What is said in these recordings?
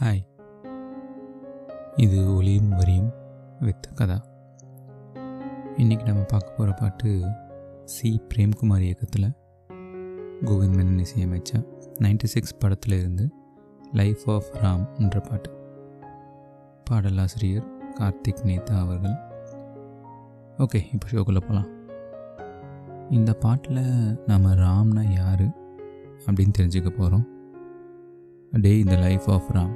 Hi இது ஒளியும் வரியும் வித் கதா. இன்றைக்கி நம்ம பார்க்க போகிற பாட்டு சி. பிரேம்குமார் இயக்கத்தில் கோவிந்த் மேனன் இசையமைச்ச நைன்டி சிக்ஸ் படத்தில் இருந்து லைஃப் ஆஃப் ராம் என்ற பாட்டு. பாடலாசிரியர் கார்த்திக் நேதா அவர்கள். ஓகே இப்போ ஷோக்குள்ளே போகலாம் இந்த பாட்டில் நம்ம ராம்னா யார் அப்படின்னு தெரிஞ்சுக்க போகிறோம் டே இந்த லைஃப் ஆஃப் ராம்.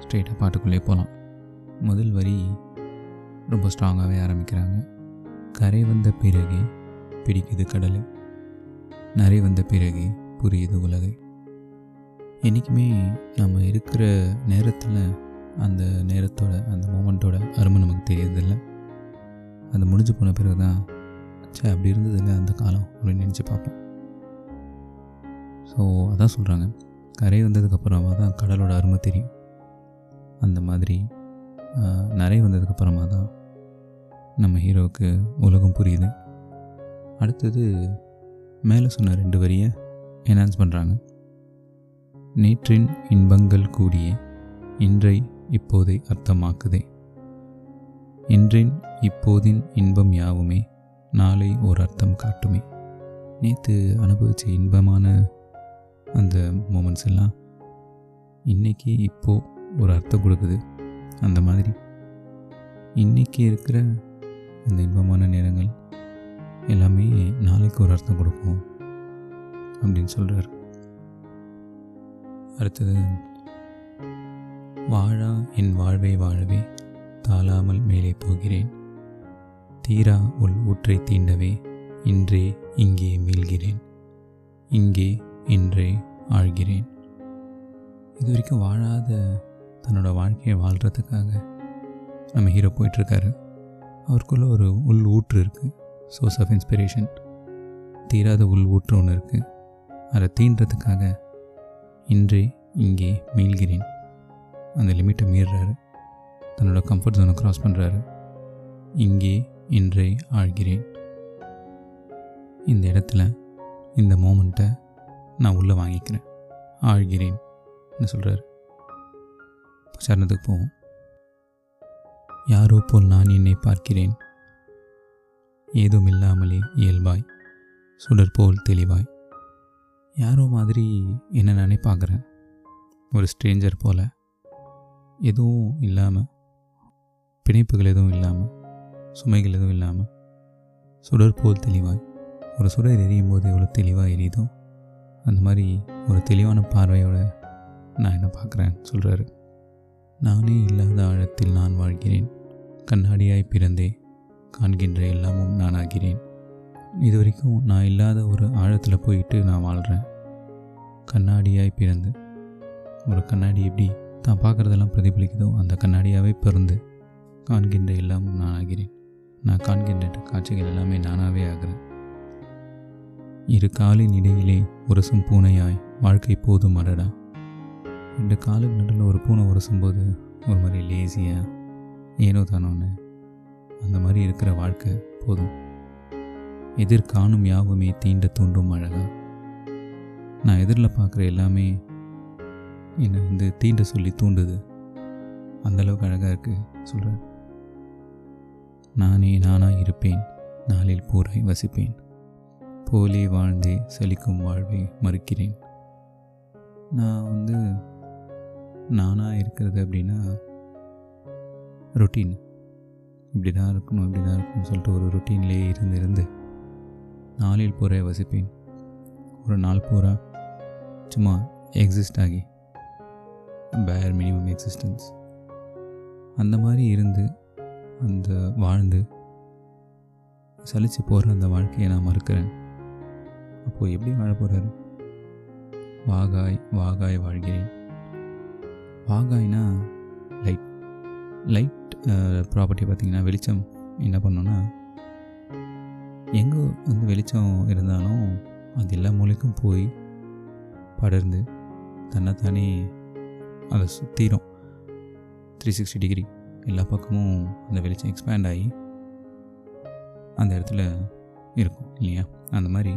ஸ்ட்ரெயிட்டாக பாட்டுக்குள்ளே போகலாம் முதல் வரி ரொம்ப ஸ்ட்ராங்காகவே ஆரம்பிக்கிறாங்க. கரை வந்த பிறகே பிடிக்குது கடலை. நரை வந்த பிறகே புரியுது உலகை. என்றைக்குமே நம்ம இருக்கிற நேரத்தில் அந்த நேரத்தோட அந்த மூமெண்ட்டோட அருமை நமக்கு தெரியறதில்ல அது முடிஞ்சு போன பிறகு தான் சே அப்படி இருந்ததில்லை அந்த காலம் அப்படின்னு நினச்சி பார்ப்போம். ஸோ அதான் சொல்கிறாங்க கரை வந்ததுக்கப்புறமா தான் கடலோட அருமை தெரியும். அந்த மாதிரி நரை வந்ததுக்கப்புறமா தான் நம்ம ஹீரோவுக்கு உலகம் புரியுது. அடுத்தது மேலே சொன்ன ரெண்டு வரியை என்ஹான்ஸ் பண்ணுறாங்க நேற்றின் இன்பங்கள் கூடிய இன்றை இப்போதை அர்த்தமாக்குதே. இன்றின் இப்போதின் இன்பம் யாவுமே நாளை ஒரு அர்த்தம் காட்டுமே. நேற்று அனுபவித்த இன்பமான அந்த மூமெண்ட்ஸ் எல்லாம் இன்னைக்கு இப்போது ஒரு அர்த்தம் கொடுக்குது. அந்த மாதிரி இன்றைக்கி இருக்கிற அந்த இன்பமான நேரங்கள் எல்லாமே நாளைக்கு ஒரு அர்த்தம் கொடுக்கும் அப்படின்னு சொல்கிறார் அடுத்தது வாழா என் வாழ்வை வாழவே தாழாமல் மேலே போகிறேன். தீரா உள் ஊற்றை தீண்டவே இன்றே இங்கே மீள்கிறேன். இங்கே இன்றே ஆழ்கிறேன். இது வரைக்கும் வாழாத தன்னோட வாழ்க்கையை வாழ்கிறதுக்காக நம்ம ஹீரோ போயிட்டுருக்காரு. அவருக்குள்ளே ஒரு உள் ஊற்று இருக்குது சோர்ஸ் ஆஃப் இன்ஸ்பிரேஷன் தீராத உள் ஊற்று ஒன்று இருக்குது அதை தீண்டுறதுக்காக இன்றே இங்கே மீள்கிறேன். அந்த லிமிட்டை மீறுறாரு. தன்னோட கம்ஃபர்ட் ஜோனை க்ராஸ் பண்ணுறாரு இங்கே இன்றே ஆழ்கிறேன். இந்த இடத்துல இந்த மோமெண்ட்டை நான் உள்ளே வாங்கிக்கிறேன். ஆழ்கிறேன் என்ன சொல்கிறார் சரணத்துக்கு போவோம். யாரோ போல் நான் என்னை பார்க்கிறேன். ஏதும் இல்லாமலே இயல்பாய் சுடர் போல் தெளிவாய். யாரோ மாதிரி என்ன நானே பார்க்குறேன். ஒரு ஸ்ட்ரேஞ்சர் போல். எதுவும் இல்லாமல் பிணைப்புகள் எதுவும் இல்லாமல் சுமைகள் எதுவும் இல்லாமல் சுடர் போல் தெளிவாய். ஒரு சுடர் எரியும் போது எவ்வளோ தெளிவாக எரியுதோ அந்த மாதிரி ஒரு தெளிவான பார்வையோட நான் என்ன பார்க்குறேன் சொல்கிறாரு. நானே இல்லாத ஆழத்தில் நான் வாழ்கிறேன். கண்ணாடியாய் பிறந்தே காண்கின்ற எல்லாமும் நான் ஆகிறேன் இது வரைக்கும் நான் இல்லாத ஒரு ஆழத்தில் போயிட்டு நான் வாழ்கிறேன் கண்ணாடியாய் பிறந்து. ஒரு கண்ணாடி எப்படி தான் பார்க்குறதெல்லாம் பிரதிபலிக்குதோ அந்த கண்ணாடியாகவே பிறந்து காண்கின்ற எல்லாமும் நான் ஆகிறேன் நான் காண்கின்ற காட்சிகள் எல்லாமே நானாகவே ஆகிறேன். இரு காலின் இடையிலே உரசும் பூனையாய் வாழ்க்கை போதும் அடடா. ரெண்டு காலுக்கு நடுவில் ஒரு பூனை உரசும்போது ஒரு மாதிரி லேசியாக ஏனோ தானோன்னு. அந்த மாதிரி இருக்கிற வாழ்க்கை போதும். எதிர் காணும் யாவுமே தீண்ட தூண்டும் அழகா. நான் எதிரில் பார்க்குற எல்லாமே என்னை வந்து தீண்ட சொல்லி தூண்டுது. அந்தளவுக்கு அழகாக இருக்குது சொல்கிறார் நானே நானாக இருப்பேன் நாளில் பூராய் வசிப்பேன். போலே வாழ்ந்தே சலிக்கும் வாழ்வை மறுக்கிறேன். நான் வந்து நானாக இருக்கிறது அப்படின்னா ரொட்டீன் இப்படி தான் இருக்கணும் இப்படி தான் இருக்கணும்னு சொல்லிட்டு ஒரு ரொட்டீன்லேயே இருந்து இருந்து நாளில் பூரா வசிப்பேன். ஒரு நாள் பூரா? சும்மா எக்ஸிஸ்ட் ஆகி பேர் மினிமம் எக்ஸிஸ்டன்ஸ் அந்த மாதிரி இருந்து அந்த வாழ்ந்து சலித்து போகிற அந்த வாழ்க்கையை நான் மறுக்கிறேன். அப்போது எப்படி வாழ போகிறாரு வாகாய் வாகாய் வாழ்கிறேன். வாகாய்னா லைட் லைட் ப்ராப்பர்ட்டி பார்த்திங்கன்னா வெளிச்சம். என்ன பண்ணோன்னா எங்கே வந்து வெளிச்சம் இருந்தாலும் அது எல்லா மூலைக்கும் போய் படர்ந்து தன்னைத்தானே அதை சுற்றிடும் த்ரீ சிக்ஸ்டி டிகிரி எல்லா பக்கமும் அந்த வெளிச்சம் எக்ஸ்பேண்ட் ஆகி அந்த இடத்துல இருக்கும் இல்லையா? அந்த மாதிரி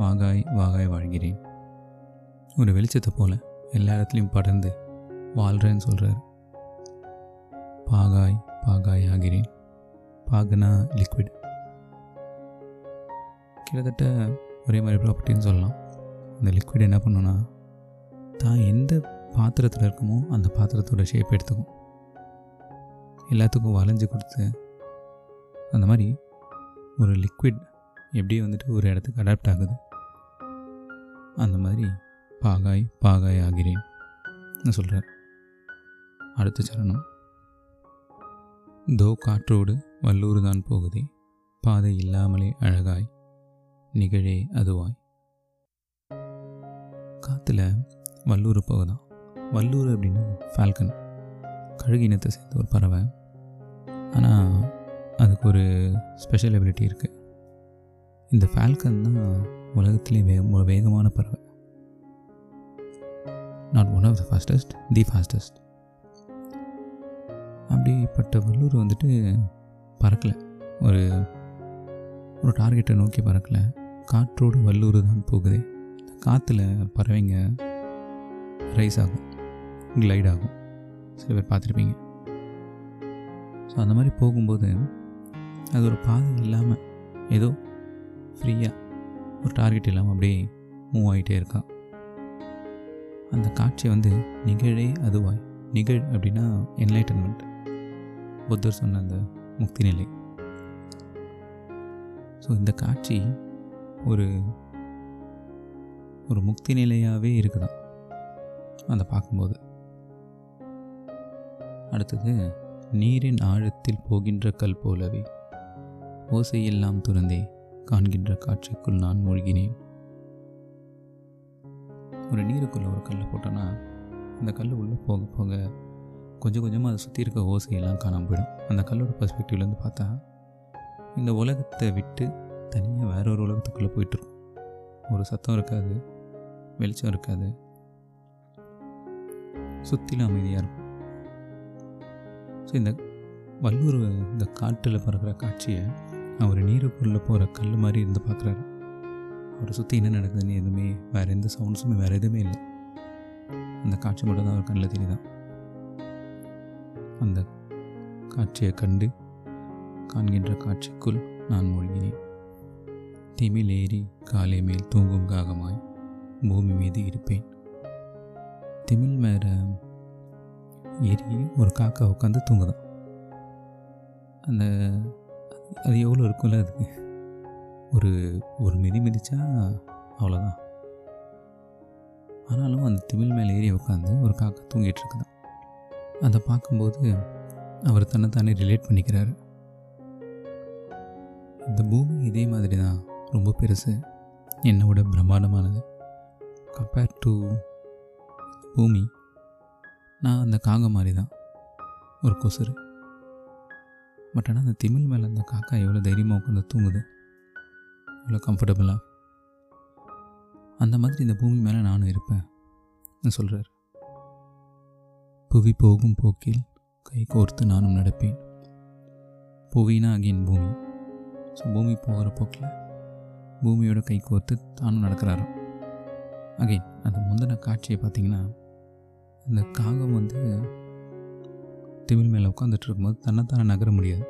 வாகாய் வாகாய் வாழ்கிறேன். ஒரு வெளிச்சத்தை போல் எல்லா இடத்துலையும் படர்ந்து வாழ்கிறேன்னு சொல்கிறார் பாகாய் பாகாய் ஆகிறேன். பாகனா லிக்விட் கிட்டத்தட்ட ஒரே மாதிரி ப்ராப்பர்ட்டின்னு சொல்லலாம். அந்த லிக்விட் என்ன பண்ணுன்னா தான் எந்த பாத்திரத்தில் இருக்குமோ அந்த பாத்திரத்தோட ஷேப் எடுத்துக்கும். எல்லாத்துக்கும் வளைஞ்சு கொடுத்து அந்த மாதிரி ஒரு லிக்விட் எப்படி வந்துட்டு ஒரு இடத்துக்கு அடாப்ட் ஆகுது. அந்த மாதிரி பாகாய் பாகாய் ஆகிறேன். சொல்கிறார் அடுத்த சரணம். தோ காற்றோடு வல்லூர் தான் போகுதே பாதை இல்லாமலே அழகாய் நிகழே அதுவாய். காற்றுல வல்லூர் போகுதான். வல்லூர் அப்படின்னா ஃபால்கன் கழுகு இனத்தை சேர்ந்த ஒரு பறவை. ஆனால் அதுக்கு ஒரு ஸ்பெஷல் எபிலிட்டி இருக்குது இந்த ஃபால்கன் தான் உலகத்திலே வே வேகமான பறவை. Not one of the fastest the fastest அப்படிப்பட்ட வல்லூர் வந்துட்டு பறக்கலை. ஒரு ஒரு டார்கெட்டை நோக்கி பறக்கலை. காற்றோடு வல்லூர் தான் போகுது. காற்றுல பறவைங்க ரைஸ் ஆகும் கிளைட் ஆகும். சில பேர் பார்த்துருப்பீங்க. ஸோ அந்த மாதிரி போகும்போது அது ஒரு பாதை இல்லாமல் ஏதோ ஃப்ரீயாக ஒரு டார்கெட் இல்லாமல் அப்படியே மூவ் ஆகிட்டே இருக்கா. அந்த காட்சி வந்து நிகழே அதுவாய். நிகழ் அப்படின்னா என்லைட்டன்மெண்ட் புத்தர் சொன்ன அந்த முக்தி நிலை. ஸோ இந்த காட்சி ஒரு ஒரு முக்தி நிலையாகவே இருக்குதான் அதை பார்க்கும்போது. அடுத்தது நீரின் ஆழத்தில் போகின்ற கல் போலவே ஓசையெல்லாம் துறந்தே காண்கின்ற காட்சிக்குள் நான் மூழ்கினேன். ஒரு நீருக்குள்ளே ஒரு கல்லை போட்டோன்னா அந்த கல் உள்ளே போக போக கொஞ்சம் கொஞ்சமாக அதை சுற்றி இருக்க ஓசையெல்லாம் காணாமல் போயிடும். அந்த கல்லோட பர்ஸ்பெக்டிவ்லேருந்து பார்த்தா இந்த உலகத்தை விட்டு தனியாக வேற ஒரு உலகத்துக்குள்ளே போயிட்டுருக்கும். ஒரு சத்தம் இருக்காது வெளிச்சம் இருக்காது. சுற்றிலும் அமைதியாக இருக்கும். ஸோ இந்த வல்லூர் இந்த காட்டில் பறக்கிற காட்சியை அவர் நீருக்குள்ளே போகிற கல் மாதிரி இருந்து பார்க்குறாரு. அவரை சுற்றி என்ன நடக்குதுன்னு எதுவுமே வேறு எந்த சவுண்ட்ஸுமே வேறு எதுவுமே இல்லை. அந்த காட்சி மட்டும் தான் அவர் கண்ணில் தெரியுதான். அந்த காட்சியை கண்டு காண்கின்ற காட்சிக்குள் நான் மூழ்கினேன். திமில் ஏறி காலை மேல் தூங்கும் காகமாய் பூமி மீது இருப்பேன். திமில் மேலே ஏறி ஒரு காக்கா உட்காந்து தூங்குதான். அந்த அது எவ்வளோ இருக்கும்ல அதுக்கு? ஒரு ஒரு மிதி மிதிச்சா அவ்வளோதான். ஆனாலும் அந்த திமிழ் மேலே ஏறி உட்காந்து ஒரு காக்கா தூங்கிட்டு இருக்குதான் அதை பார்க்கும்போது அவர் தன்னைத்தானே ரிலேட் பண்ணிக்கிறாரு. இந்த பூமி இதே மாதிரி தான் ரொம்ப பெருசு. என்னோட பிரம்மாண்டமானது. கம்பேர் டு பூமி நான் அந்த காகம் மாதிரி தான் ஒரு கொசுறு. பட் ஆனால் அந்த திமிழ் மேலே அந்த காக்கா எவ்வளோ தைரியமாக உட்காந்து தூங்குது எவ்வளோ கம்ஃபர்டபுளாக அந்த மாதிரி இந்த பூமி மேலே நானும் இருப்பேன் சொல்கிறார் புவி போகும் போக்கில் கை கோர்த்து நானும் நடப்பேன் புவினா அகைன் பூமி ஸோ பூமி போகிற போக்கில் பூமியோட கை கோர்த்து தானும் நடக்கிறாரு அகைன் அந்த முந்தின காட்சியை பார்த்தீங்கன்னா அந்த காகம் வந்து திமிழ் மேலே உட்காந்துட்டு இருக்கும்போது தன்னைத்தானே நகர முடியாது.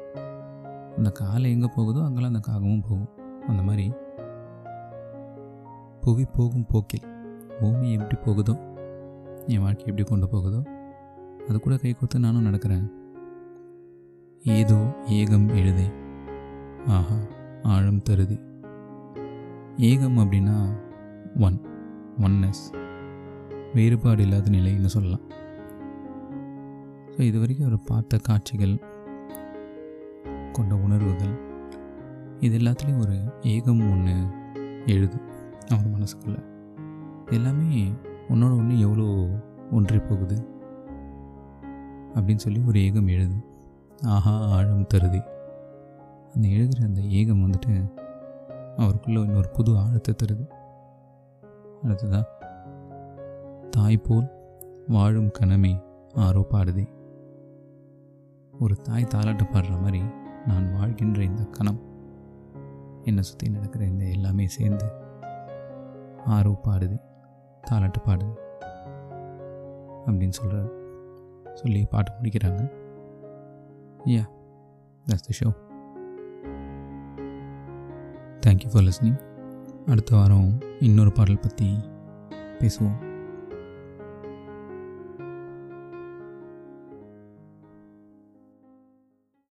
அந்த காலை எங்கே போகுதோ அங்கெல்லாம் அந்த காகமும் போகும். அந்த மாதிரி புவி போகும் போக்கில் பூமி எப்படி போகுதோ என் வாழ்க்கை எப்படி கொண்டு போகுதோ அது கூட கை கொத்து நானும் நடக்கிறேன். ஏதோ ஏகம் எழுதே ஆஹா ஆழம் தருதி. ஏகம் அப்படின்னா ஒன் ஒன்னஸ் வேறுபாடு இல்லாத நிலைன்னு சொல்லலாம். ஸோ இது வரைக்கும் அவர் பார்த்த காட்சிகள் கொண்ட உணர்வுகள் இது எல்லாத்துலேயும் ஒரு ஏகம் ஒன்று எழுது அவர் மனசுக்குள்ள. எல்லாமே உன்னோட ஒன்று எவ்வளோ ஒன்றி போகுது அப்படின்னு சொல்லி ஒரு ஏகம் எழுது. ஆஹா ஆழம் தருதி. அந்த எழுதுகிற அந்த ஏகம் வந்துட்டு அவருக்குள்ள இன்னொரு புது ஆழத்தை தருது. அடுத்ததா தாய் போல் வாழும் கணமே ஆரோ பாடுதே ஒரு தாய் தாலாட்டு பாடுற மாதிரி நான் வாழ்கின்ற இந்த கணம். என்னை சுற்றி நடக்கிற இந்த எல்லாமே சேர்ந்து ஆரோ பாடுது தாலாட்டு பாடுது அப்படின்னு சொல்கிறார் சொல்லி பாட்டு முடிக்கிறாங்க. Yeah that's the show thank you for listening அடுத்த வாரம் இன்னொரு பாடல் பற்றி பேசுவோம்.